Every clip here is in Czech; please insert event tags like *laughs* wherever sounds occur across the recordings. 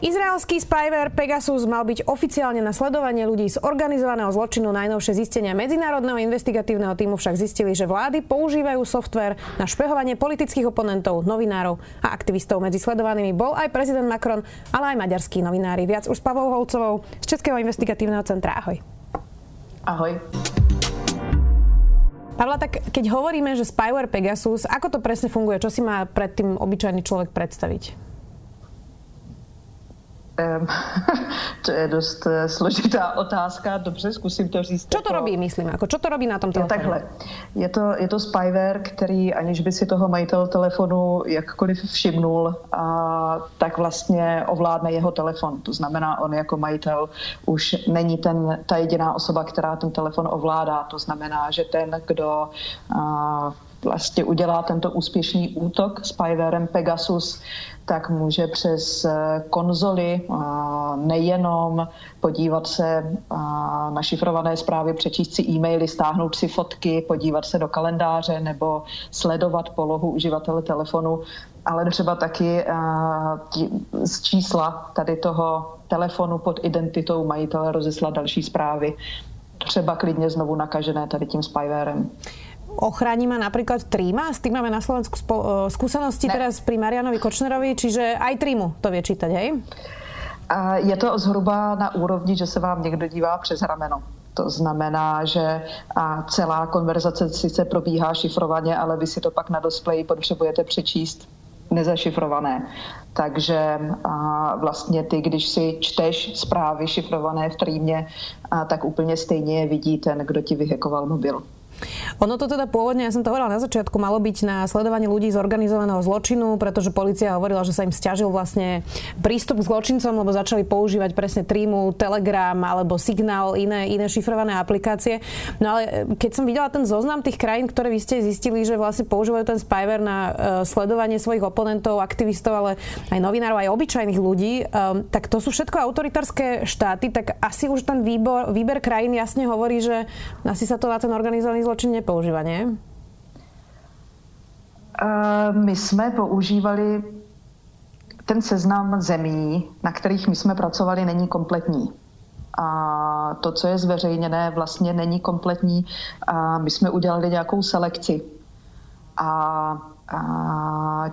Izraelský spyware Pegasus mal byť oficiálne na sledovanie ľudí z organizovaného zločinu. Najnovšie zistenia Medzinárodného investigatívneho týmu však zistili, že vlády používajú software na špehovanie politických oponentov, novinárov a aktivistov. Medzi sledovanými bol aj prezident Macron, ale aj maďarskí novinári. Viac už s Pavlou Holcovou z Českého investigatívneho centra. Ahoj. Ahoj. Pavla, tak keď hovoríme, že spyware Pegasus, ako to presne funguje? Čo si má pred tým obyčajný človek predstaviť? *laughs* to je dost eh, složitá otázka, dobře, zkusím to říct. Co to jako... robí, myslím, jako, co to robí na tom telefonu? Takhle, je to, je to spyware, který aniž by si toho majitel telefonu jakkoliv všimnul, a, tak vlastně ovládne jeho telefon. To znamená, on jako majitel už není ten, ta jediná osoba, která ten telefon ovládá. To znamená, že ten, kdo a, vlastně udělá tento úspěšný útok spywarem Pegasus, tak může přes eh, konzoly nejenom podívat se na šifrované zprávy, přečíst si e-maily, stáhnout si fotky, podívat se do kalendáře nebo sledovat polohu uživatele telefonu, ale třeba taky z čísla tady toho telefonu pod identitou majitele rozeslat další zprávy, třeba klidně znovu nakažené tady tím spywarem. Ochrání ma napríklad Tríma? S tým máme na Slovensku spo- e, skúsenosti ne. teraz pri Marianovi Kočnerovi, čiže aj Trímu to vie čítať, hej? Je to zhruba na úrovni, že se vám někdo dívá přes rameno. To znamená, že celá konverzace sice probíhá šifrovaně, ale vy si to pak na displeji potřebujete přečíst nezašifrované. Takže a vlastně ty, když si čteš zprávy šifrované v trýmě, a tak úplně stejně je vidí ten, kdo ti vyhekoval mobil. Ono to teda pôvodne, ja som to hovorila na začiatku, malo byť na sledovanie ľudí z organizovaného zločinu, pretože policia hovorila, že sa im stiažil vlastne prístup k zločincom, lebo začali používať presne Trímu, Telegram alebo Signál, iné, iné šifrované aplikácie. No ale e, keď som videla ten zoznam tých krajín, ktoré vy ste zistili, že vlastne používajú ten spyware na uh, sledovanie svojich oponentov, aktivistov, ale aj novinárov, aj obyčajných ľudí, um, tak to sú všetko autoritárske štáty, tak asi už ten výbor, výber krajín jasne hovorí, že asi sa to na ten organizovaný zločin nepoužíva, nie? My jsme používali ten seznam zemí, na kterých my jsme pracovali, není kompletní. A to, co je zveřejněné, vlastně není kompletní. A my jsme udělali nějakou selekci. A a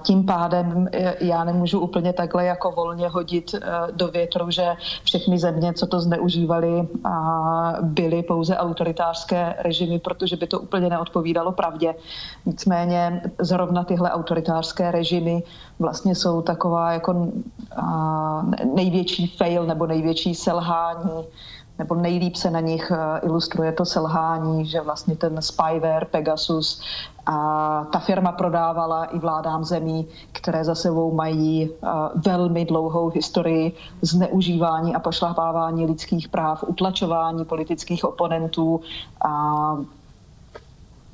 tím pádem já nemůžu úplně takhle jako volně hodit eh, do větru, že všechny země, co to zneužívali, byly pouze autoritářské režimy, protože by to úplně neodpovídalo pravdě. Nicméně zrovna tyhle autoritářské režimy vlastně jsou taková jako největší fail nebo největší selhání nebo nejlíp se na nich eh, ilustruje to selhání, že vlastně ten spyware Pegasus a ta firma prodávala i vládám zemí, které za sebou mají eh, velmi dlouhou historii zneužívání a pošlapávání lidských práv, utlačování politických oponentů a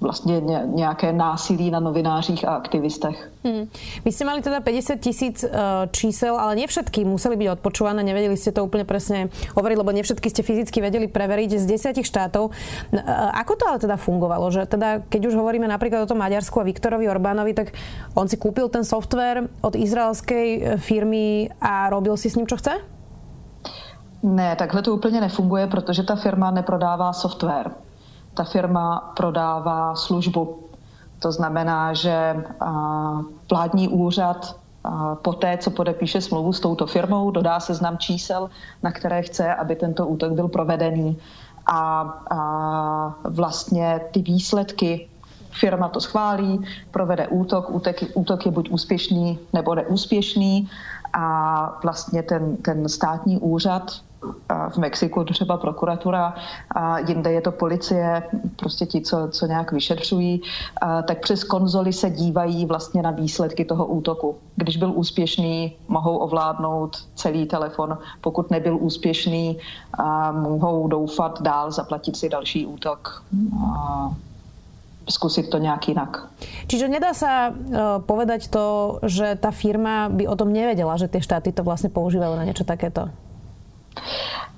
vlastně nějaké násilí na novinářích a aktivistech. Hmm. Vy ste mali teda 50 tisíc uh, čísel, ale nie všetky museli byť odpočúvané, nevedeli ste to úplne presne hovoriť, lebo nie všetky ste fyzicky vedeli preveriť z desiatich štátov. Uh, ako to ale teda fungovalo? Že teda, keď už hovoríme napríklad o tom Maďarsku a Viktorovi Orbánovi, tak on si kúpil ten software od izraelskej e, firmy a robil si s ním, čo chce? Ne, takhle to úplně nefunguje, protože ta firma neprodává software ta firma prodává službu. To znamená, že vládní úřad po té, co podepíše smlouvu s touto firmou, dodá seznam čísel, na které chce, aby tento útok byl provedený. A, a vlastně ty výsledky firma to schválí, provede útok, útok, útok je buď úspěšný nebo neúspěšný a vlastně ten, ten státní úřad v Mexiku třeba prokuratura, a jinde je to policie, prostě ti, co, co nějak vyšetřují, tak přes konzoly se dívají vlastně na výsledky toho útoku. Když byl úspěšný, mohou ovládnout celý telefon. Pokud nebyl úspěšný, mohou doufat dál zaplatit si další útok skúsiť to nejak inak. Čiže nedá uh, povedať to, že tá firma by o tom nevedela, že tie štáty to vlastne používajú na niečo takéto?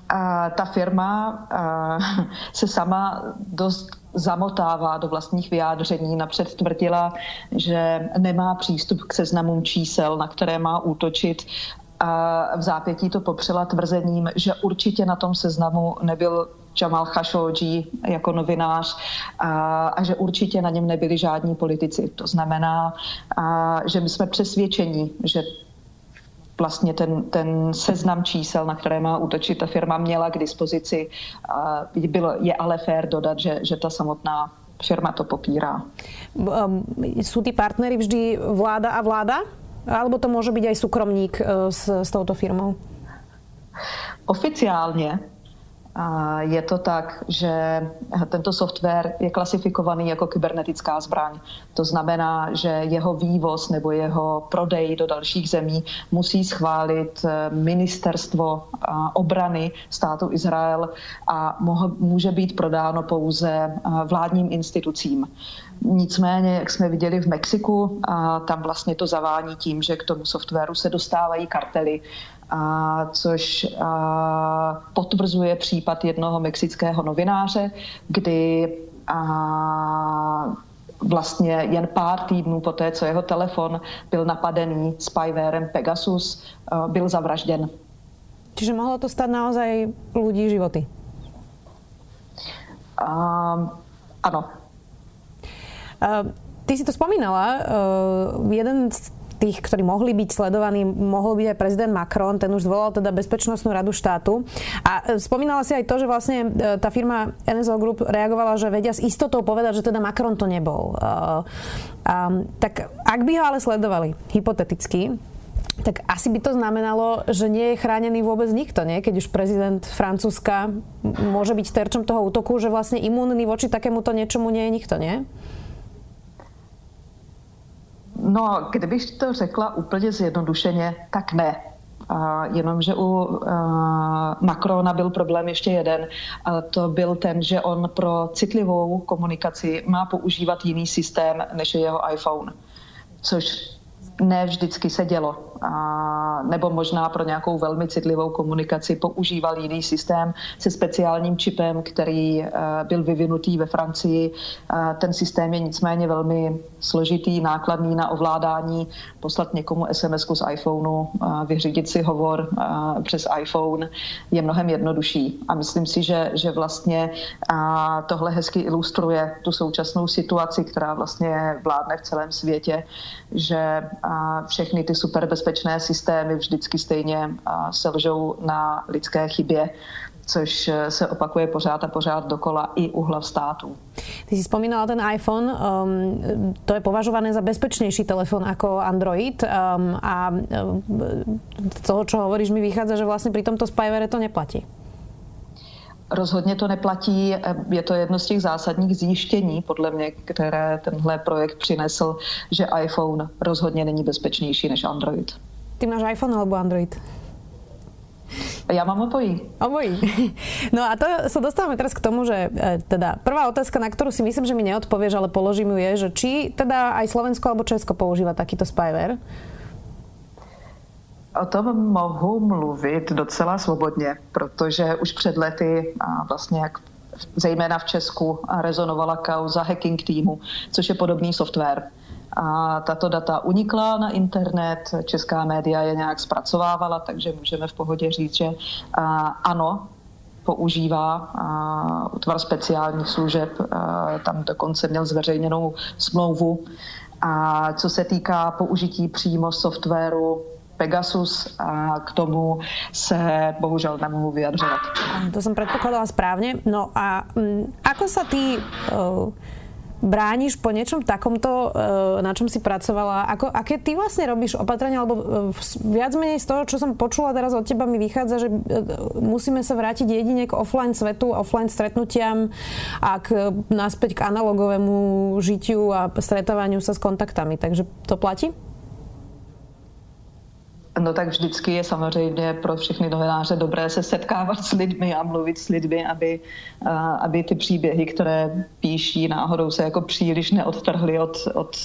A ta firma *laughs* se sama dost zamotává do vlastních vyjádření. Napřed tvrdila, že nemá přístup k seznamům čísel, na které má útočit a v zápětí to popřela tvrzením, že určitě na tom seznamu nebyl Jamal Khashoggi jako novinář a, a že určitě na něm nebyli žádní politici. To znamená, a, že my jsme přesvědčeni, že vlastně ten, ten seznam čísel, na které má útočit ta firma, měla k dispozici. A bylo, je ale fér dodat, že, že ta samotná firma to popírá. Um, sú tí partnery vždy vláda a vláda? Alebo to môže byť aj súkromník uh, s, s touto firmou? Oficiálně je to tak, že tento software je klasifikovaný jako kybernetická zbraň. To znamená, že jeho vývoz nebo jeho prodej do dalších zemí musí schválit eh, ministerstvo eh, obrany státu Izrael a může být prodáno pouze eh, vládním institucím. Nicméně, jak jsme viděli v Mexiku, tam vlastně to zavání tím, že k tomu softwaru se dostávají kartely a což a, potvrzuje případ jednoho mexického novináře, kdy a, vlastně jen pár týdnů po té, co jeho telefon byl napadený spywarem Pegasus, a, byl zavražděn. Čiže mohlo to stát naozaj ľudí životy? A, ano. Uh, ty si to spomínala, uh, jeden z tých, ktorí mohli byť sledovaní, mohol byť aj prezident Macron, ten už zvolal teda Bezpečnostnú radu štátu. A e, spomínala si aj to, že vlastne e, tá firma NSO Group reagovala, že vedia s istotou povedať, že teda Macron to nebol. Um, tak ak by ho ale sledovali, hypoteticky, tak asi by to znamenalo, že nie je chránený vôbec nikto, nie? Keď už prezident Francúzska môže byť terčom toho útoku, že vlastne imúnny voči takémuto niečomu nie je nikto, nie? No, kdybych to řekla úplně zjednodušeně, tak ne. A jenomže u uh, Macrona byl problém ještě jeden. A to byl ten, že on pro citlivou komunikaci má používat jiný systém, než je jeho iPhone. Což ne vždycky se dělo. A, nebo možná pro nějakou velmi citlivou komunikaci používal jiný systém se speciálním čipem, který uh, byl vyvinutý ve Francii. Uh, ten systém je nicméně velmi složitý, nákladný na ovládání. Poslat někomu SMS z iPhoneu, uh, vyřídit si hovor přes iPhone je mnohem jednodušší. A myslím si, že, že vlastně tohle hezky ilustruje tu současnou situaci, která vlastně vládne v celém světě, že všechny ty superbezpečné bezpečné systémy vždycky stejně selžou na lidské chybě což e, se opakuje pořád a pořád dokola i u hlav států. Ty si spomínala ten iPhone, um, to je považované za bezpečnější telefon ako Android um, a z toho, čo hovoríš, mi vychádza, že vlastně pri tomto spyware to neplatí. Rozhodně to neplatí. Je to jedno z těch zásadních zjištění, podle mě, které tenhle projekt přinesl, že iPhone rozhodně není bezpečnější než Android. Ty máš iPhone alebo Android? Ja mám obojí. Obojí. No a to sa dostávame teraz k tomu, že e, teda prvá otázka, na ktorú si myslím, že mi neodpovieš, ale položím ju je, že či teda aj Slovensko alebo Česko používa takýto spyware? O tom mohu mluvit docela svobodně, protože už před lety a vlastně jak zejména v Česku rezonovala kauza hacking týmu, což je podobný software. A tato data unikla na internet, česká média je nějak zpracovávala, takže můžeme v pohodě říct, že ano, používá útvar speciálních služeb, tam dokonce měl zveřejněnou smlouvu. A co se týká použití přímo softwaru Pegasus a k tomu se bohužel nemohu vyjadřovat. To jsem předpokládala správně. No a um, ako sa ty uh, brániš po niečom takomto, uh, na čom si pracovala? Ako, aké ty vlastne robíš opatrenia? Lebo uh, viac menej z toho, čo som počula teraz od teba, mi vychádza, že musíme sa vrátiť jedine k offline svetu, offline stretnutiam a k, naspäť k analogovému žitiu a stretávaniu sa s kontaktami. Takže to platí? No tak vždycky je samozřejmě pro všechny novináře dobré se setkávat s lidmi a mluvit s lidmi, aby, aby ty příběhy, které píší náhodou se jako příliš neodtrhly od, od,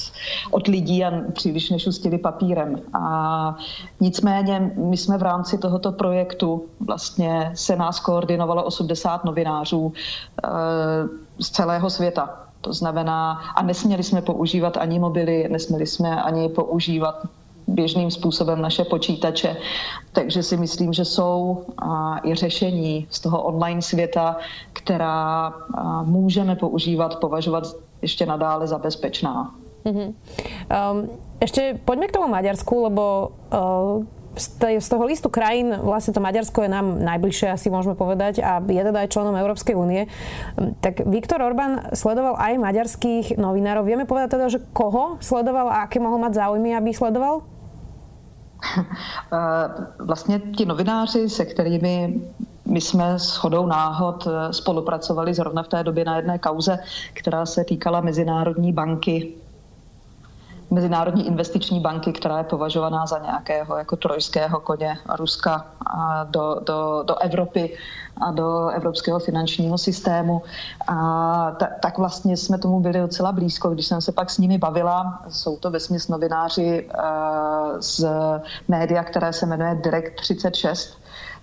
od lidí a příliš nešustili papírem. A nicméně my jsme v rámci tohoto projektu vlastně se nás koordinovalo 80 novinářů e, z celého světa. To znamená, a nesměli jsme používat ani mobily, nesměli jsme ani používat běžným způsobem naše počítače. Takže si myslím, že jsou i řešení z toho online světa, která můžeme používat, považovat ještě nadále za bezpečná. Mm-hmm. Um, ešte poďme k tomu Maďarsku, lebo uh, z toho listu krajín vlastne to Maďarsko je nám najbližšie, asi môžeme povedať, a je teda aj členom Európskej únie. Um, tak Viktor Orbán sledoval aj maďarských novinárov. Vieme povedať teda, že koho sledoval a aké mohol mať záujmy, aby sledoval? *laughs* Eh, vlastně ti novináři, se kterými my jsme s chodou náhod eh, spolupracovali zrovna v té době na jedné kauze, která se týkala Mezinárodní banky Mezinárodní investiční banky, která je považovaná za nějakého jako trojského koně Ruska a do, do, do Evropy a do evropského finančního systému. A ta, tak vlastně jsme tomu byli docela blízko, když jsem se pak s nimi bavila. Jsou to vesměs novináři uh, z média, které se jmenuje Direct 36,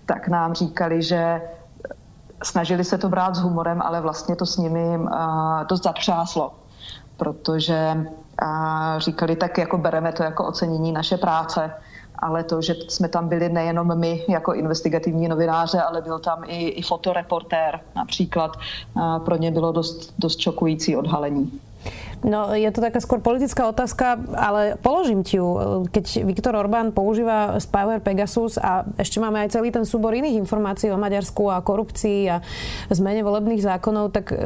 tak nám říkali, že snažili se to brát s humorem, ale vlastně to s nimi uh, dost zatřáslo, protože a říkali, tak jako bereme to jako ocenění naše práce, ale to, že jsme tam byli nejenom my jako investigativní novináře, ale byl tam i, i fotoreportér například, a pro ně bylo dost, dost šokující odhalení. No, je to taká skôr politická otázka, ale položím ti ju. Keď Viktor Orbán používa spyware Pegasus a ešte máme aj celý ten súbor iných informácií o Maďarsku a korupcii a zmene volebných zákonov, tak e,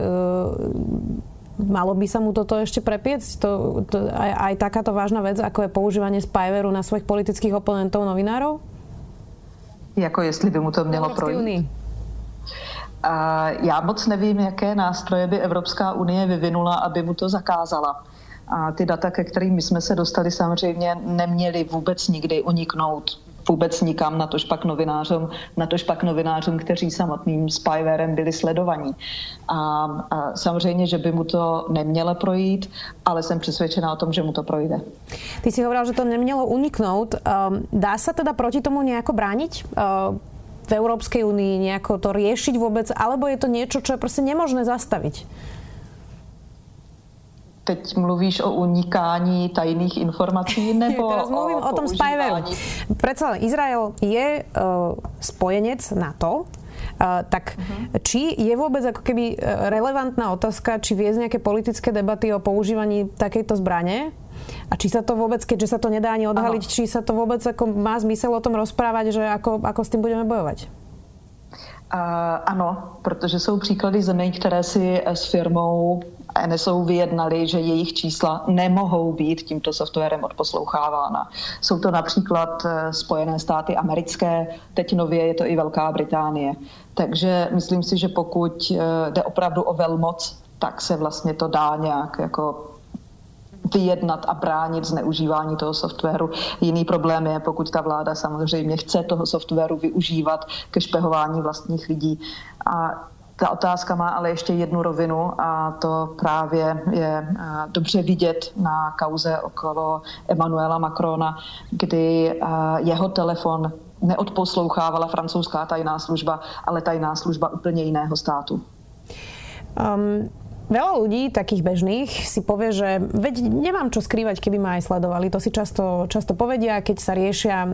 Malo by sa mu toto ešte prepiecť? To, to, aj, aj takáto vážna vec, ako je používanie spyveru na svojich politických oponentov novinárov? Jako jestli by mu to mělo projít? A já moc nevím, jaké nástroje by Evropská unie vyvinula, aby mu to zakázala. A ty data, ke kterým jsme se dostali, samozřejmě neměly vůbec nikdy uniknout vůbec nikam, na tož pak novinářům, na tož pak novinářům, kteří samotným spywarem byli sledovaní. A, a samozřejmě, že by mu to nemělo projít, ale jsem přesvědčená o tom, že mu to projde. Ty si hovoril, že to nemělo uniknout. Ehm, dá se teda proti tomu nejako brániť? Ehm, v Európskej únii nejako to riešiť vôbec, alebo je to niečo, čo je prostě nemožné zastaviť? Teď mluvíš o unikání tajných informací *laughs* nebo Teraz mluvím o, o tom spyveru. Predsa Izrael je uh, spojenec NATO, Uh, tak uh-huh. či je vôbec ako keby e, relevantná otázka, či viesť nejaké politické debaty o používaní takejto zbrane? A či sa to vôbec, keďže sa to nedá ani odhaliť, ano. či sa to vôbec ako má zmysel o tom rozprávať, že ako, ako s tým budeme bojovať? Uh, ano, protože jsou příklady zemí, které si s firmou NSO vyjednali, že jejich čísla nemohou být tímto softwarem odposlouchávána. Jsou to například eh, Spojené státy americké, teď nově je to i Velká Británie. Takže myslím si, že pokud eh, jde opravdu o velmoc, tak se vlastně to dá nějak jako vyjednat a bránit zneužívání toho softwaru. Jiný problém je, pokud ta vláda samozřejmě chce toho softwaru využívat ke špehování vlastních lidí. A ta otázka má ale ještě jednu rovinu a to právě je eh, dobře vidět na kauze okolo Emanuela Macrona, kdy eh, jeho telefon neodposlouchávala francouzská tajná služba, ale tajná služba úplně jiného státu. Um, Veľa ľudí, takých bežných, si povie, že veď nemám čo skrývať, keby ma aj sledovali. To si často, často povedia, keď sa riešia uh,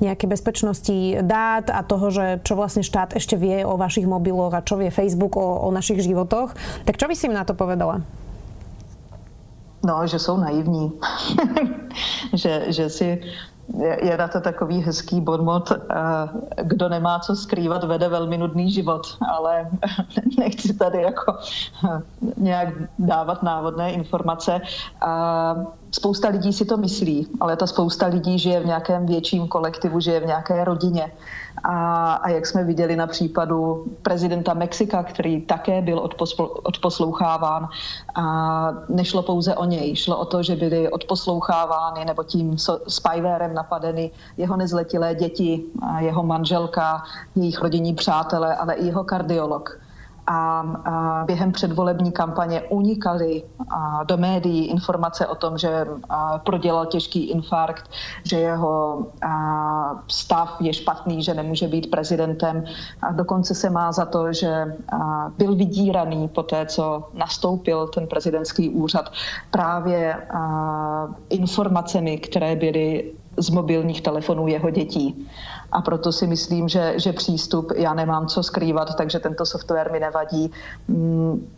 nejaké bezpečnosti dát a toho, že čo vlastne štát ešte vie o vašich mobiloch a čo vie Facebook o, o našich životoch. Tak čo by si im na to povedala? No, že jsou naivní. *laughs* že, že si je na to takový hezký bonmot. Kdo nemá co skrývat, vede velmi nudný život, ale *laughs* nechci tady jako nějak dávat návodné informace. Spousta lidí si to myslí, ale ta spousta lidí žije v nějakém větším kolektivu, žije v nějaké rodině A, a jak jsme viděli na případu prezidenta Mexika, který také byl odposloucháván, a nešlo pouze o něj, šlo o to, že byly odposlouchávány nebo tím spywarem napadeny jeho nezletilé děti, jeho manželka, jejich rodinní přátelé, ale i jeho kardiolog a, a během předvolební kampaně unikaly do médií informace o tom, že prodělal těžký infarkt, že jeho stav je špatný, že nemůže být prezidentem. A dokonce se má za to, že byl vydíraný po té, co nastoupil ten prezidentský úřad právě informacemi, které byly z mobilních telefonů jeho dětí. A proto si myslím, že, že přístup, já nemám co skrývat, takže tento software mi nevadí, mm,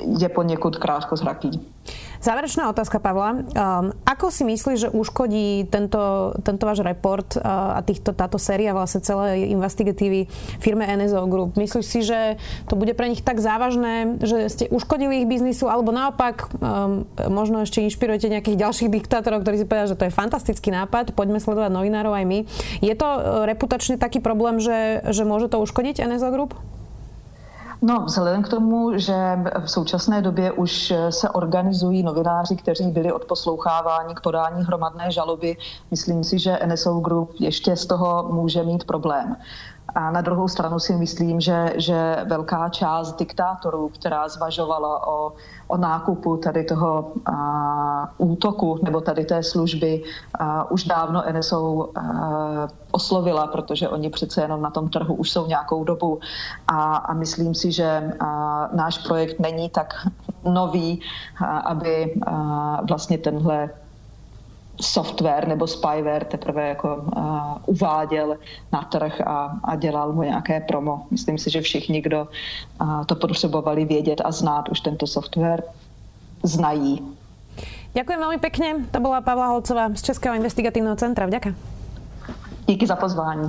je poněkud krátkozraký. Záverečná otázka, Pavla. Um, ako si myslíš, že uškodí tento, tento váš report uh, a týchto, táto séria vlastne celé investigatívy firme NSO Group? Myslíš si, že to bude pre nich tak závažné, že ste uškodili ich biznisu, alebo naopak um, možno ešte inšpirujete nejakých ďalších diktátorov, ktorí si povedia, že to je fantastický nápad, poďme sledovať novinárov aj my. Je to uh, reputačne taký problém, že, že môže to uškodiť NSO Group? No, vzhledem k tomu, že v současné době už se organizují novináři, kteří byli odposloucháváni k podání hromadné žaloby, myslím si, že NSO Group ještě z toho může mít problém. A na druhou stranu si myslím, že, že velká část diktátorů, která zvažovala o, o nákupu tady toho a, útoku nebo tady té služby, a, už dávno NSO a, oslovila, protože oni přece jenom na tom trhu už jsou nějakou dobu. A, a myslím si, že a, náš projekt není tak nový, a, aby a, vlastně tenhle software nebo spyware teprve jako uh, uváděl na trh a, a dělal mu nějaké promo. Myslím si, že všichni, kdo uh, to potřebovali vědět a znát, už tento software znají. Ďakujem veľmi pekne. To bola Pavla Holcová z Českého investigatívneho centra. Vďaka. Díky za pozvání.